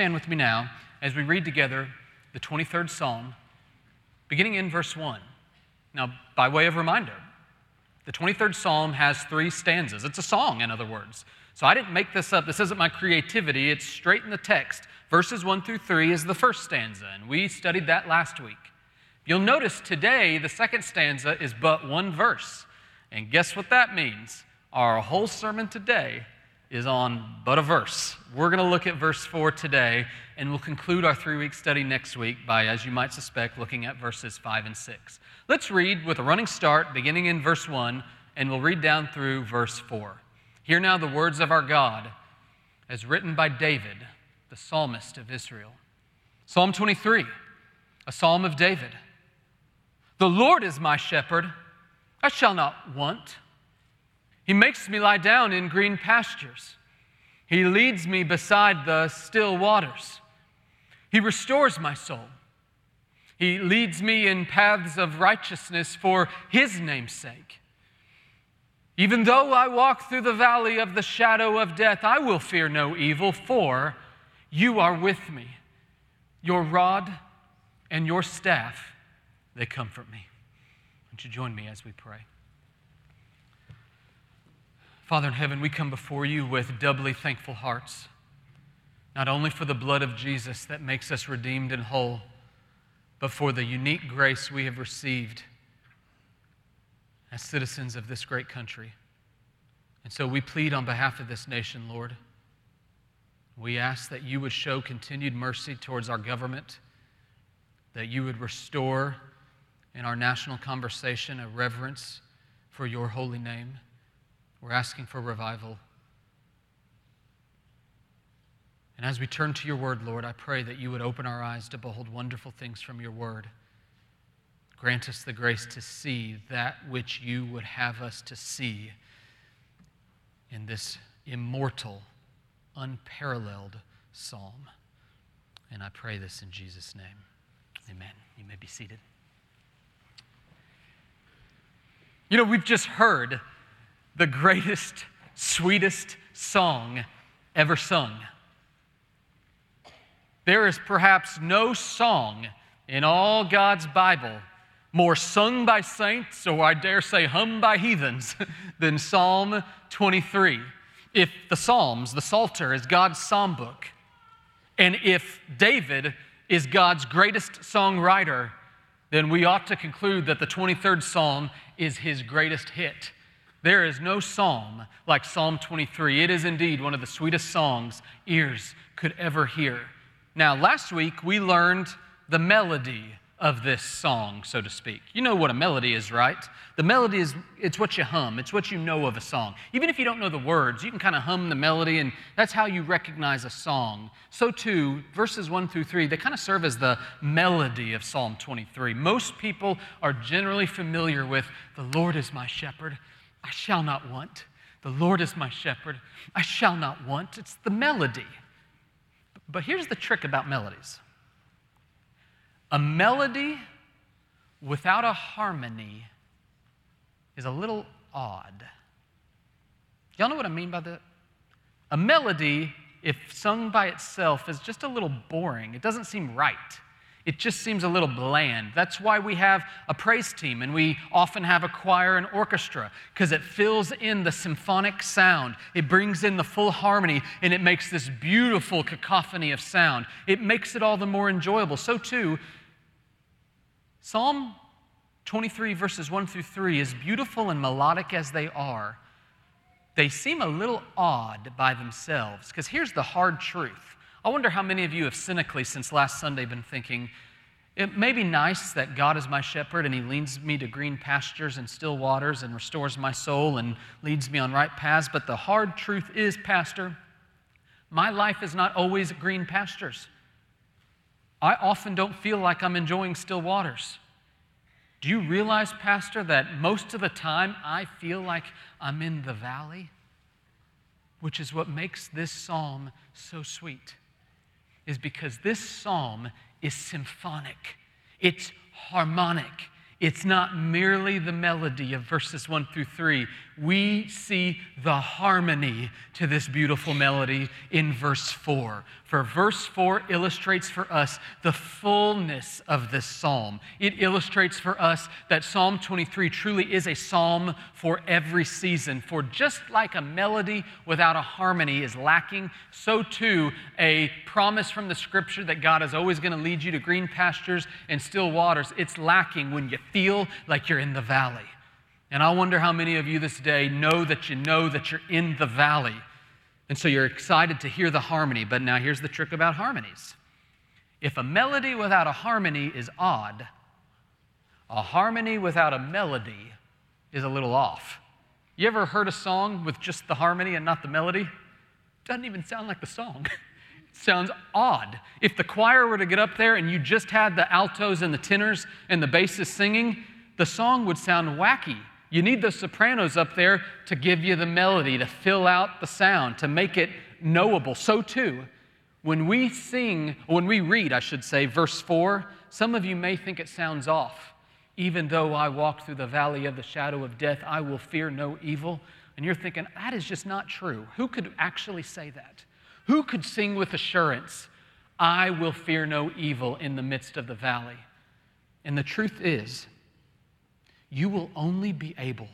Stand with me now as we read together the 23rd Psalm, beginning in verse 1. Now, by way of reminder, the 23rd Psalm has three stanzas. It's a song, in other words. So I didn't make this up. This isn't my creativity. It's straight in the text. Verses 1 through 3 is the first stanza, and we studied that last week. You'll notice today the second stanza is but one verse. And guess what that means? Our whole sermon today is on but a verse. We're going to look at verse 4 today, and we'll conclude our three week study next week by, as you might suspect, looking at verses 5 and 6. Let's read with a running start, beginning in verse 1, and we'll read down through verse 4. Hear now the words of our God, as written by David, the psalmist of Israel. Psalm 23, a psalm of David. The Lord is my shepherd, I shall not want. He makes me lie down in green pastures. He leads me beside the still waters. He restores my soul. He leads me in paths of righteousness for His name's sake. Even though I walk through the valley of the shadow of death, I will fear no evil, for you are with me. Your rod and your staff, they comfort me. Won't you join me as we pray? Father in heaven, we come before you with doubly thankful hearts, not only for the blood of Jesus that makes us redeemed and whole, but for the unique grace we have received as citizens of this great country. And so we plead on behalf of this nation, Lord. We ask that you would show continued mercy towards our government, that you would restore in our national conversation a reverence for your holy name. We're asking for revival. And as we turn to your word, Lord, I pray that you would open our eyes to behold wonderful things from your word. Grant us the grace to see that which you would have us to see in this immortal, unparalleled psalm. And I pray this in Jesus' name. Amen. You may be seated. You know, we've just heard the greatest, sweetest song ever sung. There is perhaps no song in all God's Bible more sung by saints, or I dare say hummed by heathens, than Psalm 23. If the Psalms, the Psalter, is God's psalm book, and if David is God's greatest songwriter, then we ought to conclude that the 23rd Psalm is his greatest hit. There is no psalm like Psalm 23. It is indeed one of the sweetest songs ears could ever hear. Now, last week we learned the melody of this song, so to speak. You know what a melody is, right? The melody is it's what you hum, it's what you know of a song. Even if you don't know the words, you can kind of hum the melody and that's how you recognize a song. So too, verses 1 through 3, they kind of serve as the melody of Psalm 23. Most people are generally familiar with the Lord is my shepherd, I shall not want. The Lord is my shepherd. I shall not want. It's the melody. But here's the trick about melodies a melody without a harmony is a little odd. Y'all know what I mean by that? A melody, if sung by itself, is just a little boring. It doesn't seem right it just seems a little bland. That's why we have a praise team and we often have a choir and orchestra because it fills in the symphonic sound. It brings in the full harmony and it makes this beautiful cacophony of sound. It makes it all the more enjoyable. So, too, Psalm 23, verses 1 through 3, as beautiful and melodic as they are, they seem a little odd by themselves because here's the hard truth I wonder how many of you have cynically, since last Sunday, been thinking, it may be nice that God is my shepherd and he leads me to green pastures and still waters and restores my soul and leads me on right paths, but the hard truth is, Pastor, my life is not always green pastures. I often don't feel like I'm enjoying still waters. Do you realize, Pastor, that most of the time I feel like I'm in the valley? Which is what makes this psalm so sweet is because this psalm is symphonic, it's harmonic, It's not merely the melody of verses one through three. We see the harmony to this beautiful melody in verse four. For verse four illustrates for us the fullness of this psalm. It illustrates for us that Psalm 23 truly is a psalm for every season. For just like a melody without a harmony is lacking, so too a promise from the scripture that God is always going to lead you to green pastures and still waters, it's lacking when you feel like you're in the valley. And I wonder how many of you this day know that you know that you're in the valley. And so you're excited to hear the harmony. But now here's the trick about harmonies if a melody without a harmony is odd, a harmony without a melody is a little off. You ever heard a song with just the harmony and not the melody? Doesn't even sound like the song. Sounds odd. If the choir were to get up there and you just had the altos and the tenors and the basses singing, the song would sound wacky. You need the sopranos up there to give you the melody, to fill out the sound, to make it knowable. So, too, when we sing, when we read, I should say, verse 4, some of you may think it sounds off. Even though I walk through the valley of the shadow of death, I will fear no evil. And you're thinking, that is just not true. Who could actually say that? Who could sing with assurance, I will fear no evil in the midst of the valley? And the truth is, you will only be able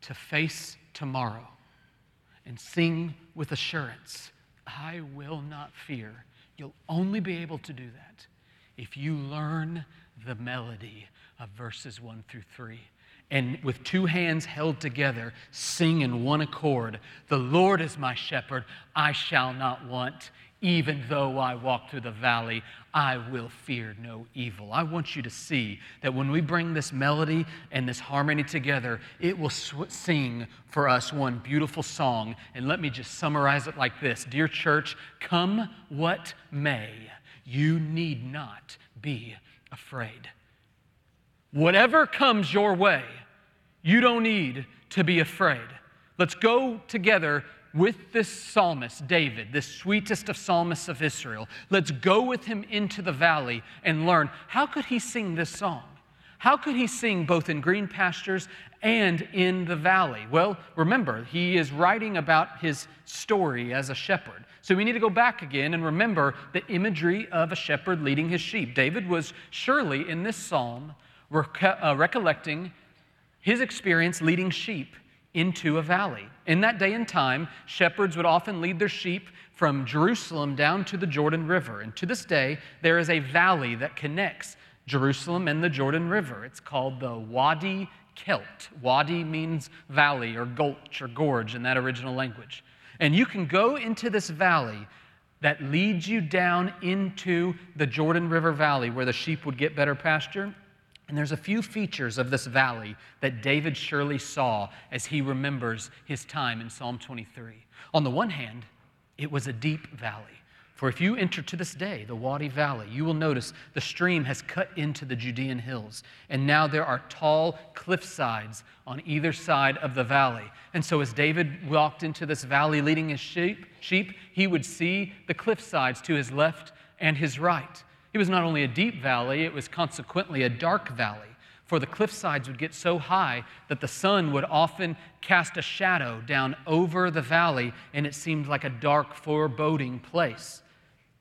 to face tomorrow and sing with assurance, I will not fear. You'll only be able to do that if you learn the melody of verses 1 through 3 and with two hands held together, sing in one accord The Lord is my shepherd, I shall not want. Even though I walk through the valley, I will fear no evil. I want you to see that when we bring this melody and this harmony together, it will sw- sing for us one beautiful song. And let me just summarize it like this Dear church, come what may, you need not be afraid. Whatever comes your way, you don't need to be afraid. Let's go together with this psalmist, David, the sweetest of psalmists of Israel. Let's go with him into the valley and learn how could he sing this song? How could he sing both in green pastures and in the valley? Well, remember, he is writing about his story as a shepherd. So we need to go back again and remember the imagery of a shepherd leading his sheep. David was surely in this psalm uh, recollecting his experience leading sheep into a valley. In that day and time, shepherds would often lead their sheep from Jerusalem down to the Jordan River. And to this day, there is a valley that connects Jerusalem and the Jordan River. It's called the Wadi Kelt. Wadi means valley or gulch or gorge in that original language. And you can go into this valley that leads you down into the Jordan River Valley where the sheep would get better pasture and there's a few features of this valley that David surely saw as he remembers his time in Psalm 23. On the one hand, it was a deep valley. For if you enter to this day the Wadi Valley, you will notice the stream has cut into the Judean hills, and now there are tall cliff sides on either side of the valley. And so, as David walked into this valley leading his sheep, sheep he would see the cliff sides to his left and his right. It was not only a deep valley, it was consequently a dark valley, for the cliff sides would get so high that the sun would often cast a shadow down over the valley, and it seemed like a dark, foreboding place.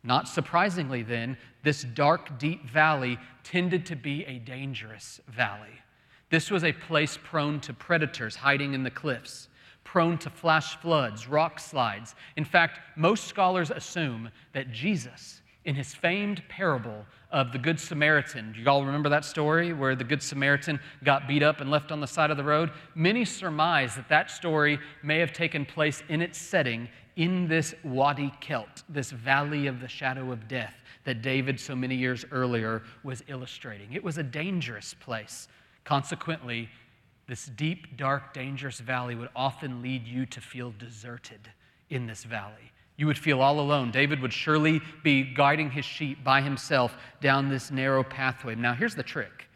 Not surprisingly, then, this dark, deep valley tended to be a dangerous valley. This was a place prone to predators hiding in the cliffs, prone to flash floods, rock slides. In fact, most scholars assume that Jesus in his famed parable of the Good Samaritan. Do you all remember that story where the Good Samaritan got beat up and left on the side of the road? Many surmise that that story may have taken place in its setting in this Wadi Kelt, this valley of the shadow of death that David so many years earlier was illustrating. It was a dangerous place. Consequently, this deep, dark, dangerous valley would often lead you to feel deserted in this valley. You would feel all alone. David would surely be guiding his sheep by himself down this narrow pathway. Now, here's the trick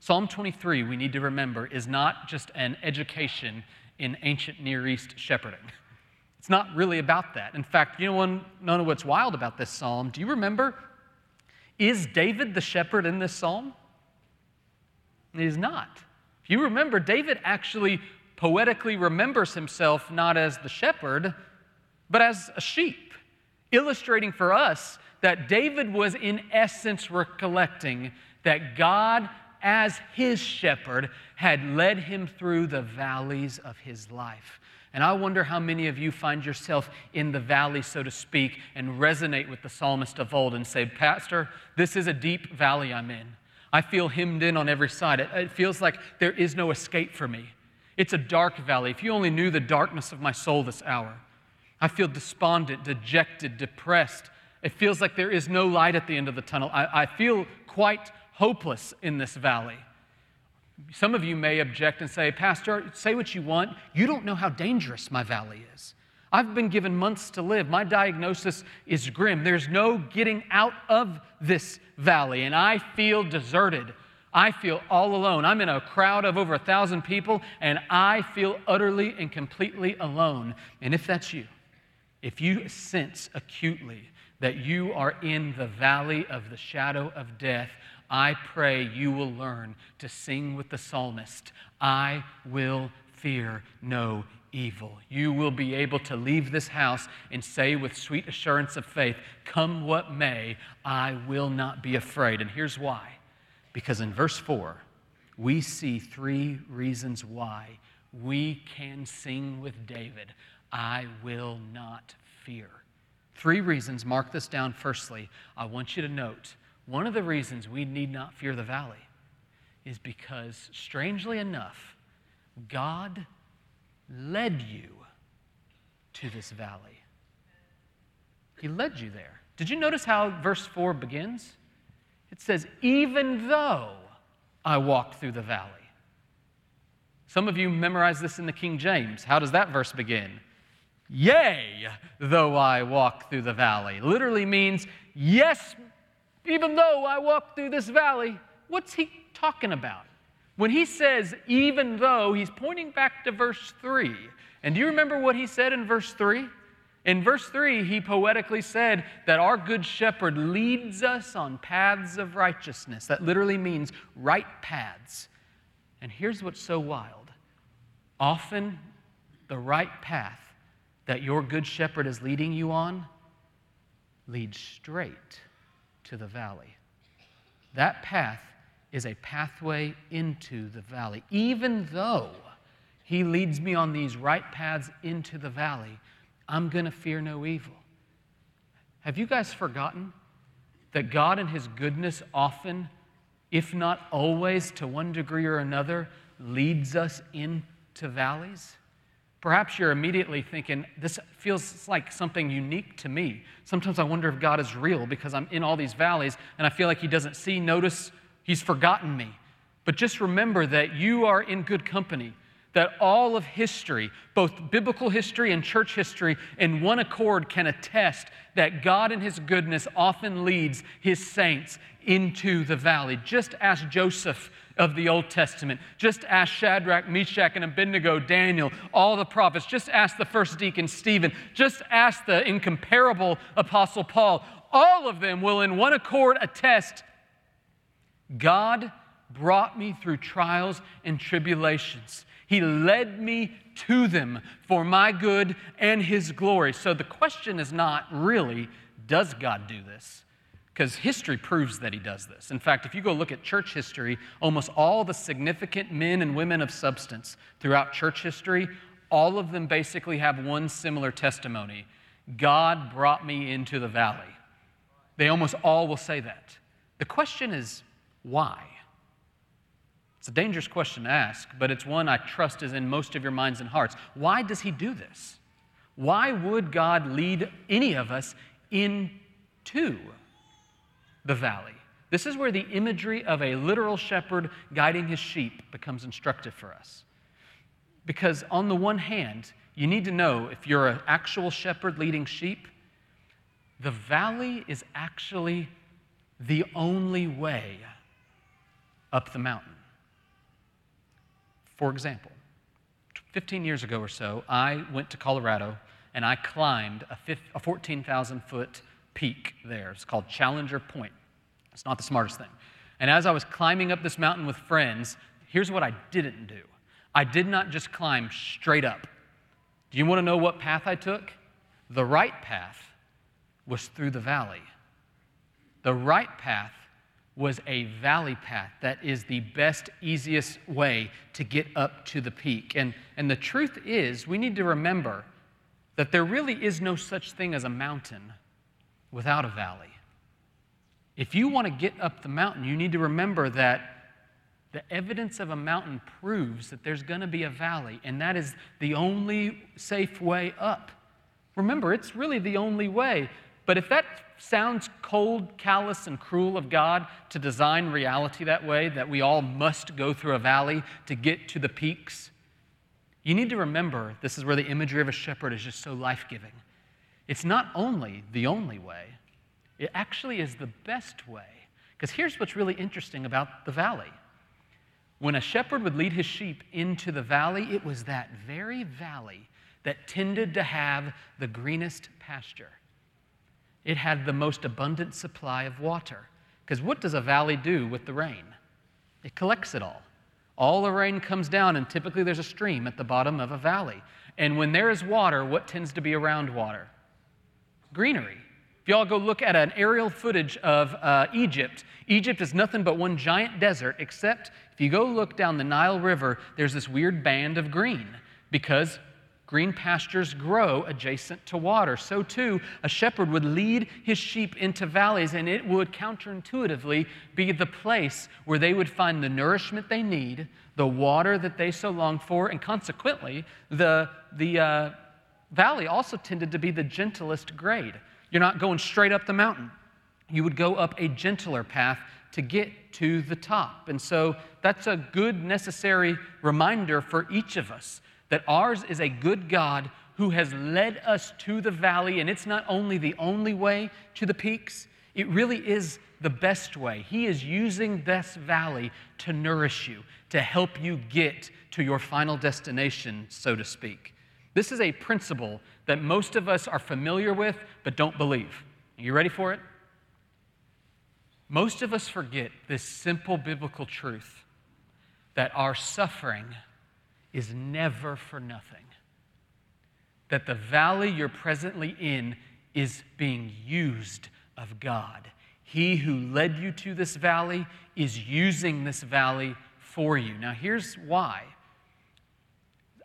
Psalm 23, we need to remember, is not just an education in ancient Near East shepherding. It's not really about that. In fact, you know, one, what's wild about this psalm. Do you remember? Is David the shepherd in this psalm? Is not. If you remember, David actually poetically remembers himself not as the shepherd, but as a sheep, illustrating for us that David was, in essence, recollecting that God, as his shepherd, had led him through the valleys of his life. And I wonder how many of you find yourself in the valley, so to speak, and resonate with the psalmist of old and say, Pastor, this is a deep valley I'm in. I feel hemmed in on every side. It, it feels like there is no escape for me. It's a dark valley. If you only knew the darkness of my soul this hour, I feel despondent, dejected, depressed. It feels like there is no light at the end of the tunnel. I, I feel quite hopeless in this valley. Some of you may object and say, Pastor, say what you want. You don't know how dangerous my valley is. I've been given months to live. My diagnosis is grim. There's no getting out of this valley, and I feel deserted. I feel all alone. I'm in a crowd of over a thousand people, and I feel utterly and completely alone. And if that's you, if you sense acutely that you are in the valley of the shadow of death, I pray you will learn to sing with the psalmist I will fear no evil. You will be able to leave this house and say with sweet assurance of faith, Come what may, I will not be afraid. And here's why because in verse 4, we see three reasons why we can sing with David, I will not fear. Three reasons, mark this down firstly. I want you to note one of the reasons we need not fear the valley is because, strangely enough, God led you to this valley. He led you there. Did you notice how verse 4 begins? It says, Even though I walked through the valley. Some of you memorize this in the King James. How does that verse begin? Yea, though I walk through the valley. Literally means, yes, even though I walk through this valley. What's he talking about? When he says, even though, he's pointing back to verse 3. And do you remember what he said in verse 3? In verse 3, he poetically said that our good shepherd leads us on paths of righteousness. That literally means right paths. And here's what's so wild often the right path that your good shepherd is leading you on leads straight to the valley. That path is a pathway into the valley. Even though he leads me on these right paths into the valley, I'm going to fear no evil. Have you guys forgotten that God, in His goodness, often, if not always, to one degree or another, leads us into valleys? Perhaps you're immediately thinking, this feels like something unique to me. Sometimes I wonder if God is real because I'm in all these valleys and I feel like He doesn't see, notice, He's forgotten me. But just remember that you are in good company that all of history, both biblical history and church history, in one accord can attest that God in His goodness often leads His saints into the valley. Just ask Joseph of the Old Testament. Just ask Shadrach, Meshach, and Abednego, Daniel, all the prophets. Just ask the first deacon, Stephen. Just ask the incomparable Apostle Paul. All of them will, in one accord, attest God brought me through trials and tribulations. He led me to them for my good and His glory. So the question is not really, does God do this? Because history proves that He does this. In fact, if you go look at church history, almost all the significant men and women of substance throughout church history, all of them basically have one similar testimony God brought me into the valley. They almost all will say that. The question is, why? It's a dangerous question to ask, but it's one I trust is in most of your minds and hearts. Why does He do this? Why would God lead any of us into the valley? This is where the imagery of a literal shepherd guiding his sheep becomes instructive for us. Because, on the one hand, you need to know if you're an actual shepherd leading sheep, the valley is actually the only way up the mountain. For example, 15 years ago or so, I went to Colorado and I climbed a, a 14,000 foot peak there. It's called Challenger Point. It's not the smartest thing. And as I was climbing up this mountain with friends, here's what I didn't do I did not just climb straight up. Do you want to know what path I took? The right path was through the valley. The right path was a valley path that is the best, easiest way to get up to the peak. And, and the truth is, we need to remember that there really is no such thing as a mountain without a valley. If you want to get up the mountain, you need to remember that the evidence of a mountain proves that there's going to be a valley, and that is the only safe way up. Remember, it's really the only way. But if that sounds cold, callous, and cruel of God to design reality that way, that we all must go through a valley to get to the peaks, you need to remember this is where the imagery of a shepherd is just so life giving. It's not only the only way, it actually is the best way. Because here's what's really interesting about the valley. When a shepherd would lead his sheep into the valley, it was that very valley that tended to have the greenest pasture it had the most abundant supply of water. Because what does a valley do with the rain? It collects it all. All the rain comes down, and typically there's a stream at the bottom of a valley. And when there is water, what tends to be around water? Greenery. If y'all go look at an aerial footage of uh, Egypt, Egypt is nothing but one giant desert, except if you go look down the Nile River, there's this weird band of green because Green pastures grow adjacent to water. So, too, a shepherd would lead his sheep into valleys, and it would counterintuitively be the place where they would find the nourishment they need, the water that they so long for, and consequently, the, the uh, valley also tended to be the gentlest grade. You're not going straight up the mountain, you would go up a gentler path to get to the top. And so, that's a good, necessary reminder for each of us that ours is a good God who has led us to the valley, and it's not only the only way to the peaks, it really is the best way. He is using this valley to nourish you, to help you get to your final destination, so to speak. This is a principle that most of us are familiar with but don't believe. Are you ready for it? Most of us forget this simple biblical truth that our suffering is never for nothing. That the valley you're presently in is being used of God. He who led you to this valley is using this valley for you. Now, here's why.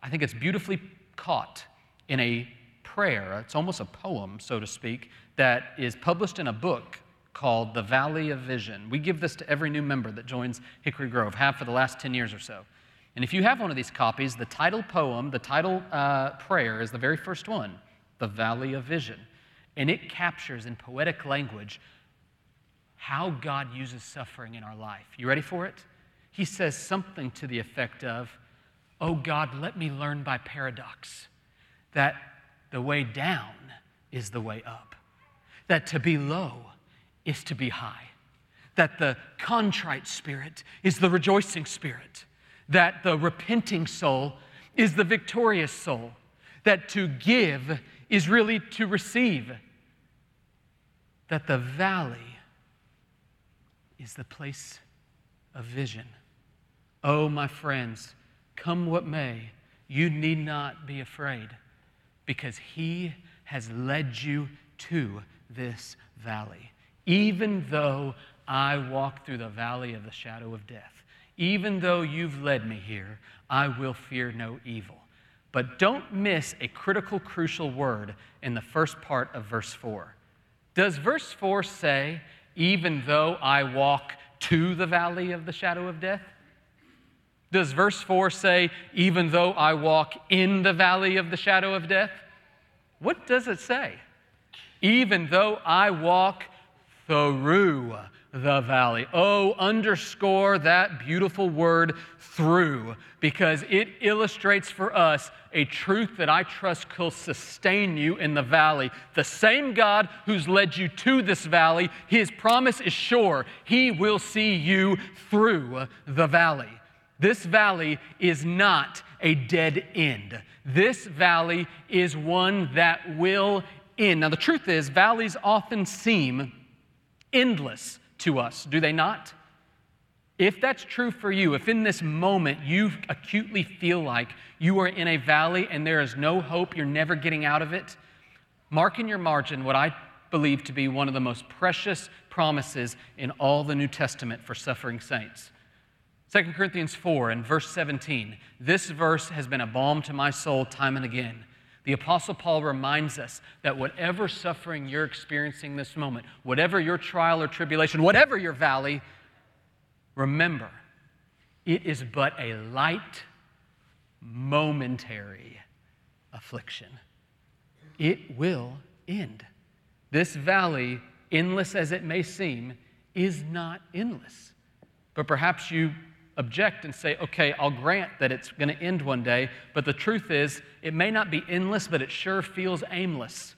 I think it's beautifully caught in a prayer. It's almost a poem, so to speak, that is published in a book called The Valley of Vision. We give this to every new member that joins Hickory Grove, have for the last 10 years or so. And if you have one of these copies, the title poem, the title uh, prayer is the very first one, The Valley of Vision. And it captures in poetic language how God uses suffering in our life. You ready for it? He says something to the effect of, Oh God, let me learn by paradox that the way down is the way up, that to be low is to be high, that the contrite spirit is the rejoicing spirit that the repenting soul is the victorious soul, that to give is really to receive, that the valley is the place of vision. Oh, my friends, come what may, you need not be afraid because He has led you to this valley. Even though I walk through the valley of the shadow of death, even though you've led me here, I will fear no evil. But don't miss a critical, crucial word in the first part of verse 4. Does verse 4 say, even though I walk to the valley of the shadow of death? Does verse 4 say, even though I walk in the valley of the shadow of death? What does it say? Even though I walk through the valley. Oh, underscore that beautiful word through, because it illustrates for us a truth that I trust will sustain you in the valley. The same God who's led you to this valley, his promise is sure. He will see you through the valley. This valley is not a dead end. This valley is one that will end. Now, the truth is, valleys often seem endless to us, do they not? If that's true for you, if in this moment you acutely feel like you are in a valley and there is no hope, you're never getting out of it, mark in your margin what I believe to be one of the most precious promises in all the New Testament for suffering saints. 2 Corinthians 4 and verse 17. This verse has been a balm to my soul time and again. The Apostle Paul reminds us that whatever suffering you're experiencing this moment, whatever your trial or tribulation, whatever your valley, remember, it is but a light, momentary affliction. It will end. This valley, endless as it may seem, is not endless. But perhaps you object and say, okay, I'll grant that it's going to end one day, but the truth is, it may not be endless, but it sure feels aimless.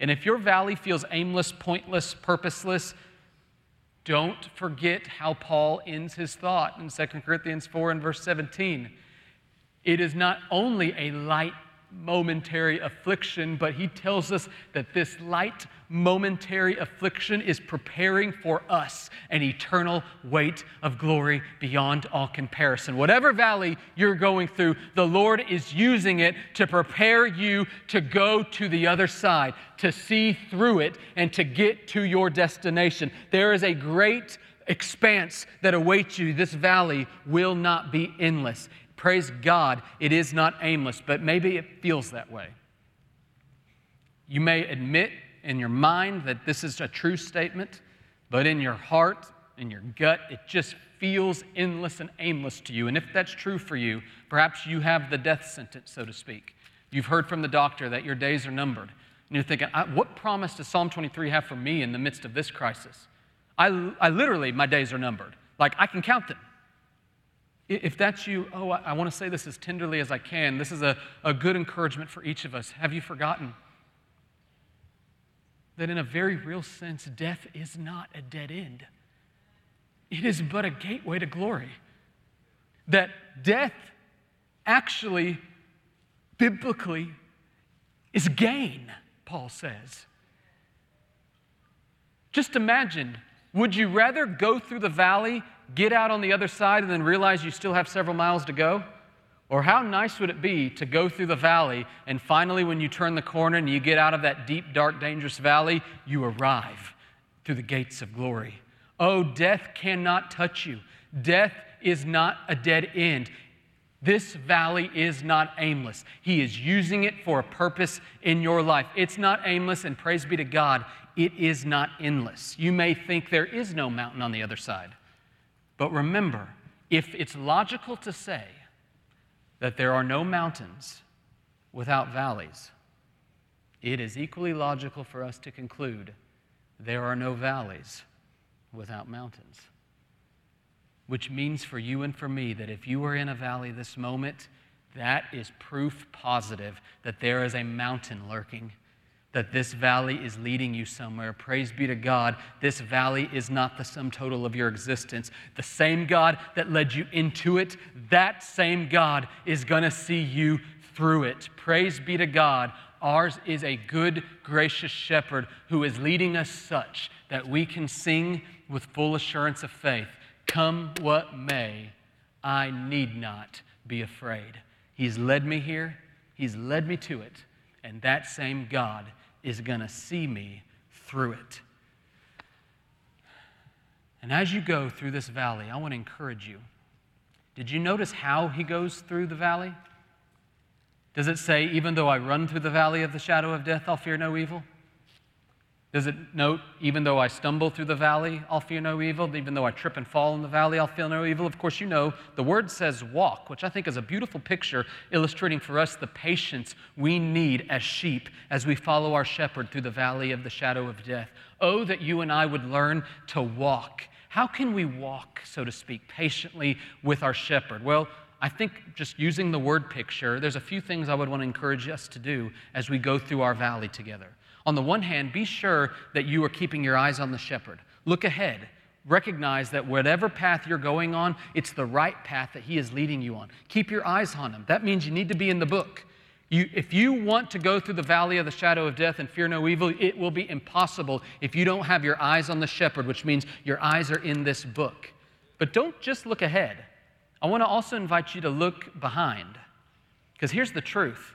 And if your valley feels aimless, pointless, purposeless, don't forget how Paul ends his thought in 2 Corinthians 4 and verse 17. It is not only a light momentary affliction, but he tells us that this light momentary affliction is preparing for us an eternal weight of glory beyond all comparison. Whatever valley you're going through, the Lord is using it to prepare you to go to the other side, to see through it, and to get to your destination. There is a great expanse that awaits you. This valley will not be endless. Praise God, it is not aimless, but maybe it feels that way. You may admit in your mind that this is a true statement, but in your heart, in your gut, it just feels endless and aimless to you. And if that's true for you, perhaps you have the death sentence, so to speak. You've heard from the doctor that your days are numbered. And you're thinking, what promise does Psalm 23 have for me in the midst of this crisis? I, I literally, my days are numbered. Like, I can count them. If that's you, oh, I, I want to say this as tenderly as I can. This is a, a good encouragement for each of us. Have you forgotten that in a very real sense, death is not a dead end? It is but a gateway to glory. That death actually, biblically, is gain, Paul says. Just imagine would you rather go through the valley get out on the other side and then realize you still have several miles to go? Or how nice would it be to go through the valley and finally, when you turn the corner and you get out of that deep, dark, dangerous valley, you arrive through the gates of glory? Oh, death cannot touch you. Death is not a dead end. This valley is not aimless. He is using it for a purpose in your life. It's not aimless, and praise be to God, it is not endless. You may think there is no mountain on the other side. But remember, if it's logical to say that there are no mountains without valleys, it is equally logical for us to conclude there are no valleys without mountains. Which means for you and for me that if you are in a valley this moment, that is proof positive that there is a mountain lurking that this valley is leading you somewhere. Praise be to God. This valley is not the sum total of your existence. The same God that led you into it, that same God is going to see you through it. Praise be to God. Ours is a good, gracious shepherd who is leading us such that we can sing with full assurance of faith Come what may, I need not be afraid. He's led me here, He's led me to it, and that same God is going to see me through it. And as you go through this valley, I want to encourage you. Did you notice how he goes through the valley? Does it say, even though I run through the valley of the shadow of death, I'll fear no evil? Does it note, even though I stumble through the valley, I'll fear no evil? Even though I trip and fall in the valley, I'll fear no evil? Of course, you know the word says walk, which I think is a beautiful picture illustrating for us the patience we need as sheep as we follow our shepherd through the valley of the shadow of death. Oh, that you and I would learn to walk. How can we walk, so to speak, patiently with our shepherd? Well, I think just using the word picture, there's a few things I would want to encourage us to do as we go through our valley together. On the one hand, be sure that you are keeping your eyes on the shepherd. Look ahead. Recognize that whatever path you're going on, it's the right path that he is leading you on. Keep your eyes on him. That means you need to be in the book. You, if you want to go through the valley of the shadow of death and fear no evil, it will be impossible if you don't have your eyes on the shepherd, which means your eyes are in this book. But don't just look ahead. I want to also invite you to look behind. Because here's the truth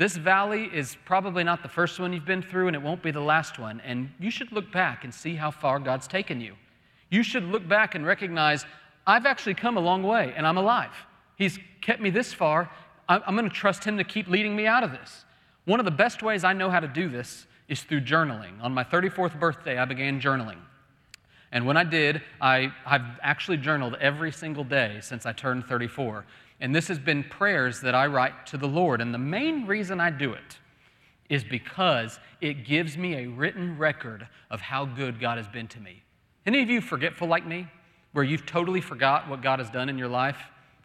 this valley is probably not the first one you've been through, and it won't be the last one. And you should look back and see how far God's taken you. You should look back and recognize, I've actually come a long way, and I'm alive. He's kept me this far. I'm going to trust Him to keep leading me out of this. One of the best ways I know how to do this is through journaling. On my 34th birthday, I began journaling. And when I did, I, have actually journaled every single day since I turned 34. And this has been prayers that I write to the Lord. And the main reason I do it is because it gives me a written record of how good God has been to me. Any of you forgetful like me, where you've totally forgot what God has done in your life?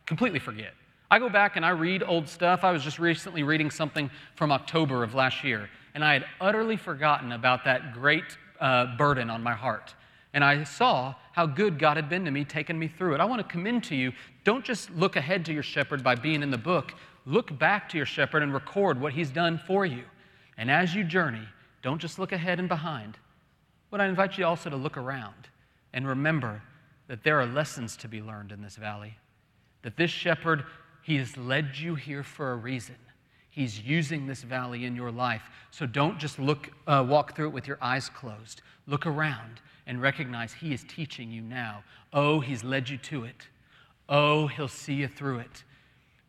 Completely forget. I go back and I read old stuff. I was just recently reading something from October of last year, and I had utterly forgotten about that great uh, burden on my heart. And I saw how good God had been to me, taking me through it. I want to commend to you don't just look ahead to your shepherd by being in the book, look back to your shepherd and record what he's done for you. And as you journey, don't just look ahead and behind. But I invite you also to look around and remember that there are lessons to be learned in this valley. That this shepherd, he has led you here for a reason. He's using this valley in your life. So don't just look, uh, walk through it with your eyes closed. Look around and recognize He is teaching you now. Oh, He's led you to it. Oh, He'll see you through it.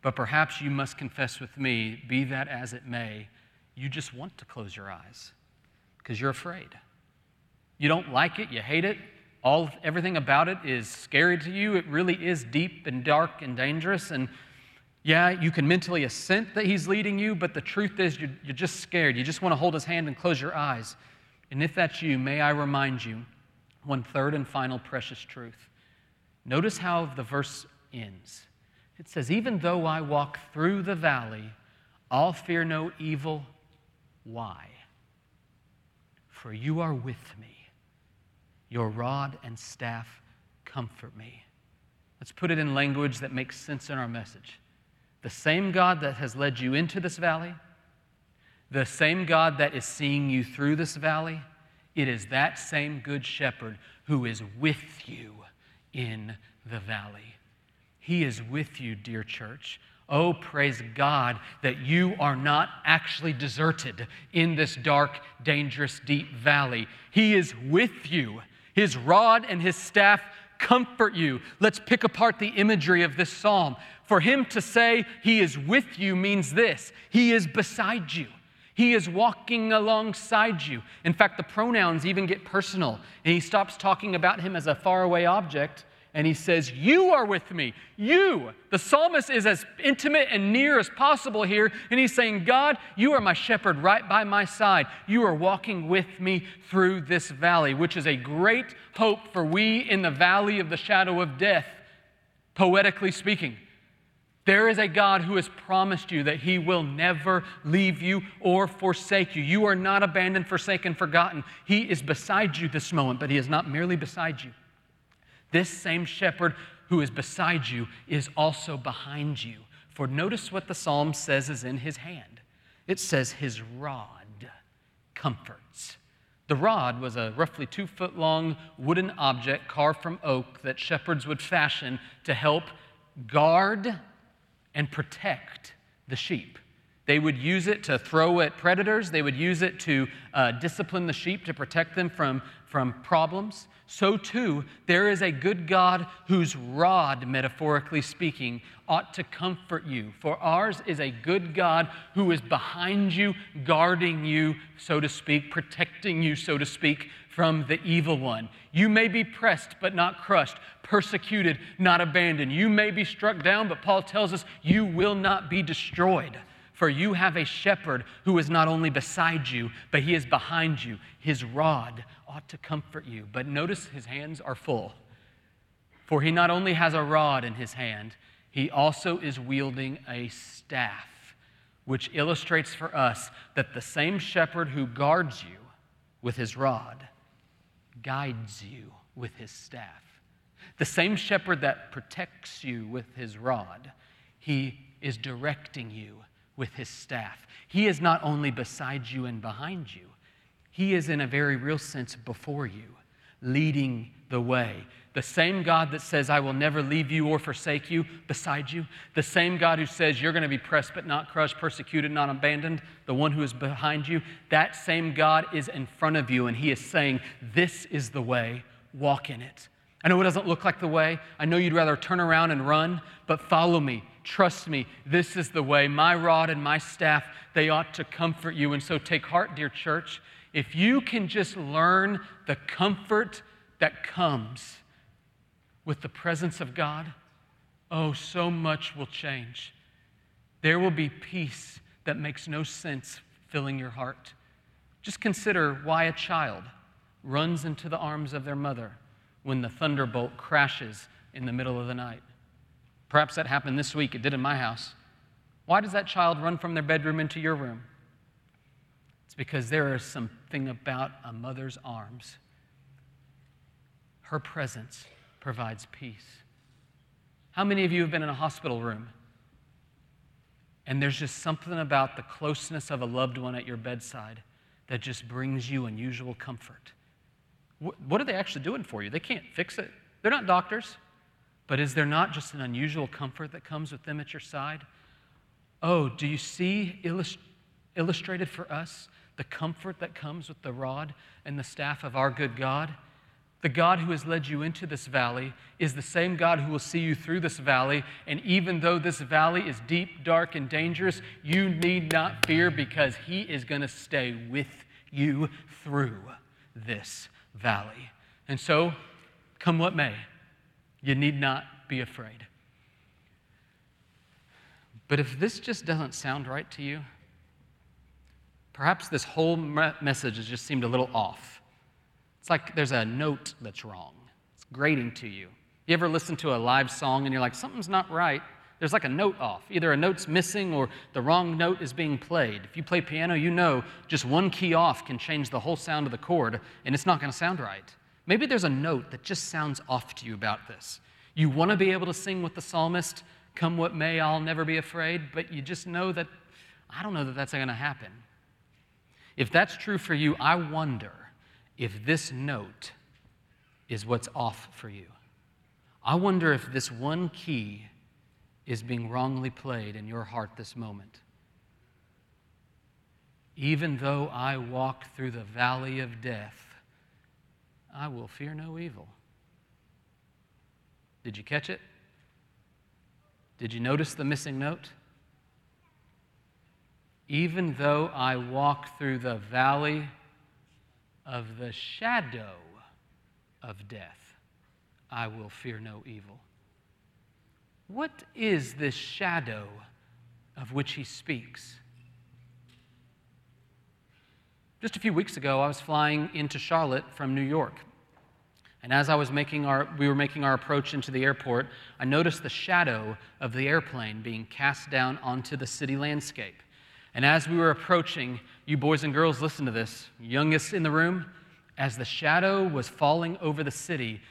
But perhaps you must confess with me, be that as it may, you just want to close your eyes because you're afraid. You don't like it, you hate it, all everything about it is scary to you. It really is deep and dark and dangerous and yeah, you can mentally assent that he's leading you, but the truth is you're, you're just scared. You just want to hold his hand and close your eyes. And if that's you, may I remind you one third and final precious truth. Notice how the verse ends. It says, Even though I walk through the valley, I'll fear no evil. Why? For you are with me. Your rod and staff comfort me. Let's put it in language that makes sense in our message. The same God that has led you into this valley, the same God that is seeing you through this valley, it is that same good shepherd who is with you in the valley. He is with you, dear church. Oh, praise God that you are not actually deserted in this dark, dangerous, deep valley. He is with you. His rod and his staff comfort you. Let's pick apart the imagery of this psalm. For him to say he is with you means this He is beside you. He is walking alongside you. In fact, the pronouns even get personal. And he stops talking about him as a faraway object and he says, You are with me. You. The psalmist is as intimate and near as possible here. And he's saying, God, you are my shepherd right by my side. You are walking with me through this valley, which is a great hope for we in the valley of the shadow of death, poetically speaking. There is a God who has promised you that He will never leave you or forsake you. You are not abandoned, forsaken, forgotten. He is beside you this moment, but He is not merely beside you. This same shepherd who is beside you is also behind you. For notice what the psalm says is in his hand it says, His rod comforts. The rod was a roughly two foot long wooden object carved from oak that shepherds would fashion to help guard and protect the sheep. They would use it to throw at predators. They would use it to uh, discipline the sheep to protect them from, from problems. So, too, there is a good God whose rod, metaphorically speaking, ought to comfort you. For ours is a good God who is behind you, guarding you, so to speak, protecting you, so to speak, from the evil one. You may be pressed, but not crushed, persecuted, not abandoned. You may be struck down, but Paul tells us you will not be destroyed. For you have a shepherd who is not only beside you, but he is behind you. His rod ought to comfort you. But notice his hands are full. For he not only has a rod in his hand, he also is wielding a staff, which illustrates for us that the same shepherd who guards you with his rod guides you with his staff. The same shepherd that protects you with his rod, he is directing you with his staff. He is not only beside you and behind you, he is in a very real sense before you. leading the way. The same God that says, I will never leave you or forsake you beside you. The same God who says, You're going to be pressed but not crushed, persecuted, not abandoned. The one who is behind you. That same God is in front of you, and He is saying, This is the way, walk in it. I know it doesn't look like the way. I know you'd rather turn around and run, but follow me. Trust me. This is the way. My rod and my staff, they ought to comfort you. And so take heart, dear church. If you can just learn the comfort that comes with the presence of God, oh, so much will change. There will be peace that makes no sense filling your heart. Just consider why a child runs into the arms of their mother when the thunderbolt crashes in the middle of the night. Perhaps that happened this week, it did in my house. Why does that child run from their bedroom into your room? It's because there is something about a mother's arms. Her presence provides peace. How many of you have been in a hospital room and there's just something about the closeness of a loved one at your bedside that just brings you unusual comfort? What are they actually doing for you? They can't fix it. They're not doctors. But is there not just an unusual comfort that comes with them at your side? Oh, do you see illust- illustrated for us the comfort that comes with the rod and the staff of our good God? The God who has led you into this valley is the same God who will see you through this valley. And even though this valley is deep, dark, and dangerous, you need not fear because He is going to stay with you through this valley. And so, come what may, you need not be afraid. But if this just doesn't sound right to you, perhaps this whole message has just seemed a little off. It's like there's a note that's wrong. It's grating to you. You ever listen to a live song and you're like, something's not right? there's like a note off. Either a note's missing or the wrong note is being played. If you play piano, you know just one key off can change the whole sound of the chord, and it's not going to sound right. Maybe there's a note that just sounds off to you about this. You want to be able to sing with the psalmist, come what may, I'll never be afraid, but you just know that, I don't know that that's going to happen. If that's true for you, I wonder if this note is what's off for you. I wonder if this one key is being wrongly played in your heart this moment. Even though I walk through the valley of death, I will fear no evil. Did you catch it? Did you notice the missing note? Even though I walk through the valley of the shadow of death, I will fear no evil. What is this shadow of which he speaks? Just a few weeks ago, I was flying into Charlotte from New York. And as I was making our, we were making our approach into the airport, I noticed the shadow of the airplane being cast down onto the city landscape. And as we were approaching, you boys and girls, listen to this, youngest in the room, as the shadow was falling over the city,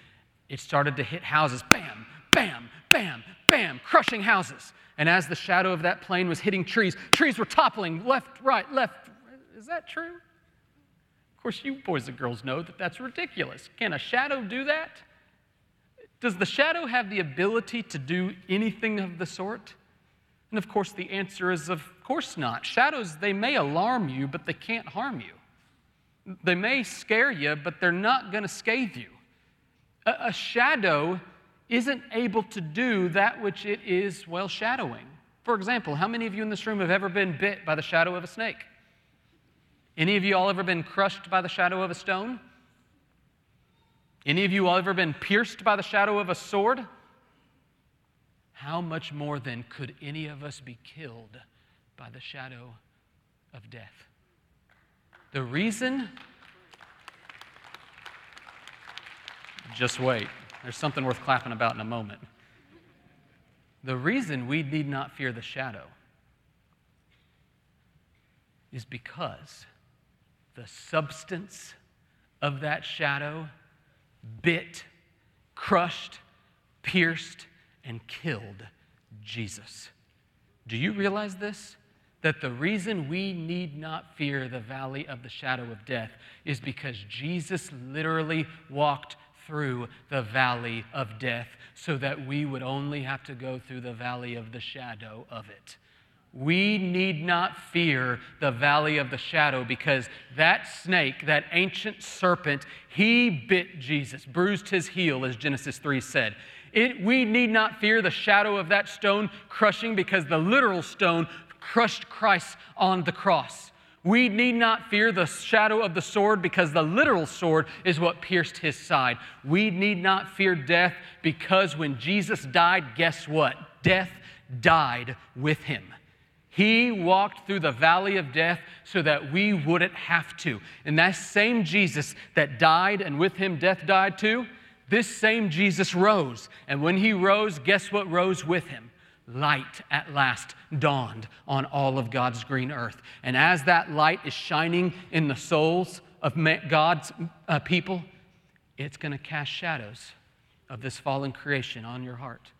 it started to hit houses. Bam, bam, bam, bam, crushing houses. And as the shadow of that plane was hitting trees, trees were toppling left, right, left. Is that true? Of course, you boys and girls know that that's ridiculous. Can a shadow do that? Does the shadow have the ability to do anything of the sort? And of course, the answer is of course not. Shadows, they may alarm you, but they can't harm you. They may scare you, but they're not going to scathe you. A, a shadow isn't able to do that which it is, well, shadowing. For example, how many of you in this room have ever been bit by the shadow of a snake? Any of you all ever been crushed by the shadow of a stone? Any of you all ever been pierced by the shadow of a sword? How much more then could any of us be killed by the shadow of death? The reason, just wait. There's something worth clapping about in a moment. The reason we need not fear the shadow is because the substance of that shadow bit, crushed, pierced, and killed Jesus. Do you realize this? That the reason we need not fear the valley of the shadow of death is because Jesus literally walked through the valley of death so that we would only have to go through the valley of the shadow of it. We need not fear the valley of the shadow because that snake, that ancient serpent, he bit Jesus, bruised his heel, as Genesis 3 said. It, we need not fear the shadow of that stone crushing because the literal stone crushed Christ on the cross. We need not fear the shadow of the sword because the literal sword is what pierced his side. We need not fear death because when Jesus died, guess what? Death died with him. He walked through the valley of death so that we wouldn't have to. And that same Jesus that died and with him death died too, this same Jesus rose. And when he rose, guess what rose with him? Light at last dawned on all of God's green earth. And as that light is shining in the souls of God's uh, people, it's going to cast shadows of this fallen creation on your heart.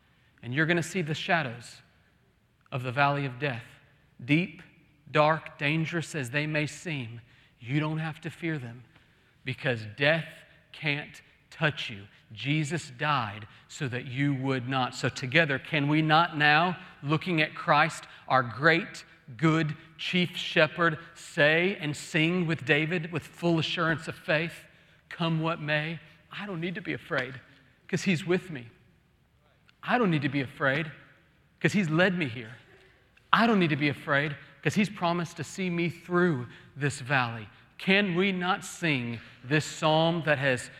And you're going to see the shadows of the valley of death. Deep, dark, dangerous as they may seem, you don't have to fear them because death can't touch you. Jesus died so that you would not. So, together, can we not now, looking at Christ, our great, good chief shepherd, say and sing with David with full assurance of faith, Come what may? I don't need to be afraid because he's with me. I don't need to be afraid because he's led me here. I don't need to be afraid because he's promised to see me through this valley. Can we not sing this psalm that has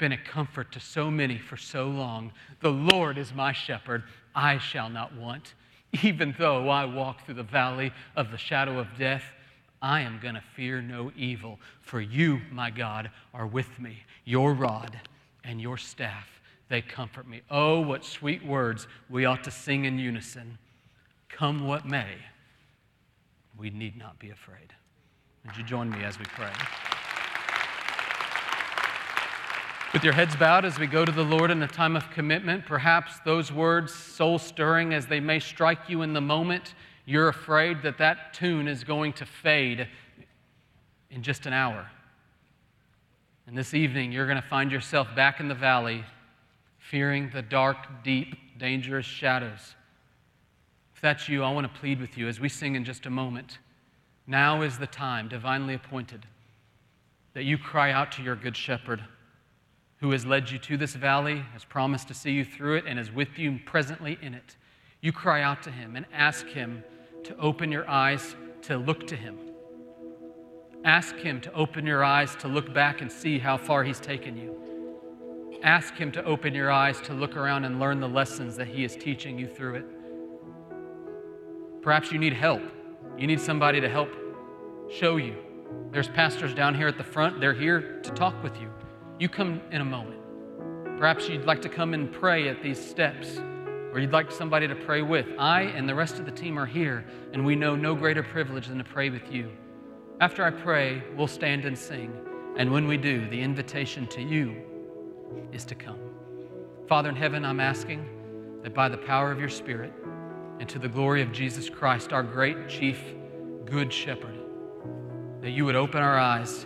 been a comfort to so many for so long. The Lord is my shepherd, I shall not want. Even though I walk through the valley of the shadow of death, I am going to fear no evil, for you, my God, are with me. Your rod and your staff, they comfort me. Oh, what sweet words we ought to sing in unison. Come what may, we need not be afraid. Would you join me as we pray? With your heads bowed as we go to the Lord in a time of commitment, perhaps those words, soul stirring as they may strike you in the moment, you're afraid that that tune is going to fade in just an hour. And this evening, you're going to find yourself back in the valley, fearing the dark, deep, dangerous shadows. If that's you, I want to plead with you as we sing in just a moment. Now is the time, divinely appointed, that you cry out to your good shepherd who has led you to this valley, has promised to see you through it, and is with you presently in it. You cry out to him and ask him to open your eyes to look to him. Ask him to open your eyes to look back and see how far he's taken you. Ask him to open your eyes to look around and learn the lessons that he is teaching you through it. Perhaps you need help. You need somebody to help show you. There's pastors down here at the front, they're here to talk with you. You come in a moment. Perhaps you'd like to come and pray at these steps, or you'd like somebody to pray with. I and the rest of the team are here, and we know no greater privilege than to pray with you. After I pray, we'll stand and sing. And when we do, the invitation to you is to come. Father in heaven, I'm asking that by the power of your Spirit and to the glory of Jesus Christ, our great chief, good shepherd, that you would open our eyes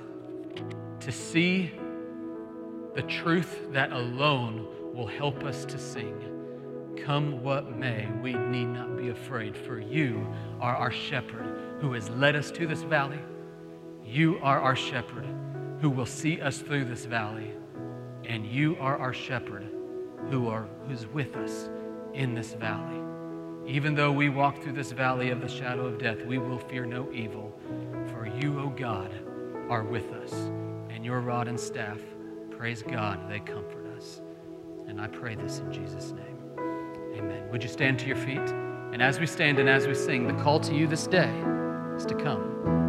to see the truth that alone will help us to sing. Come what may, we need not be afraid, for you are our shepherd who has led us to this valley. You are our shepherd who will see us through this valley. And you are our shepherd who are, who's with us in this valley. Even though we walk through this valley of the shadow of death, we will fear no evil, for you, O God, are with us, and your rod and staff Praise God, they comfort us. And I pray this in Jesus' name. Amen. Would you stand to your feet? And as we stand and as we sing, the call to you this day is to come.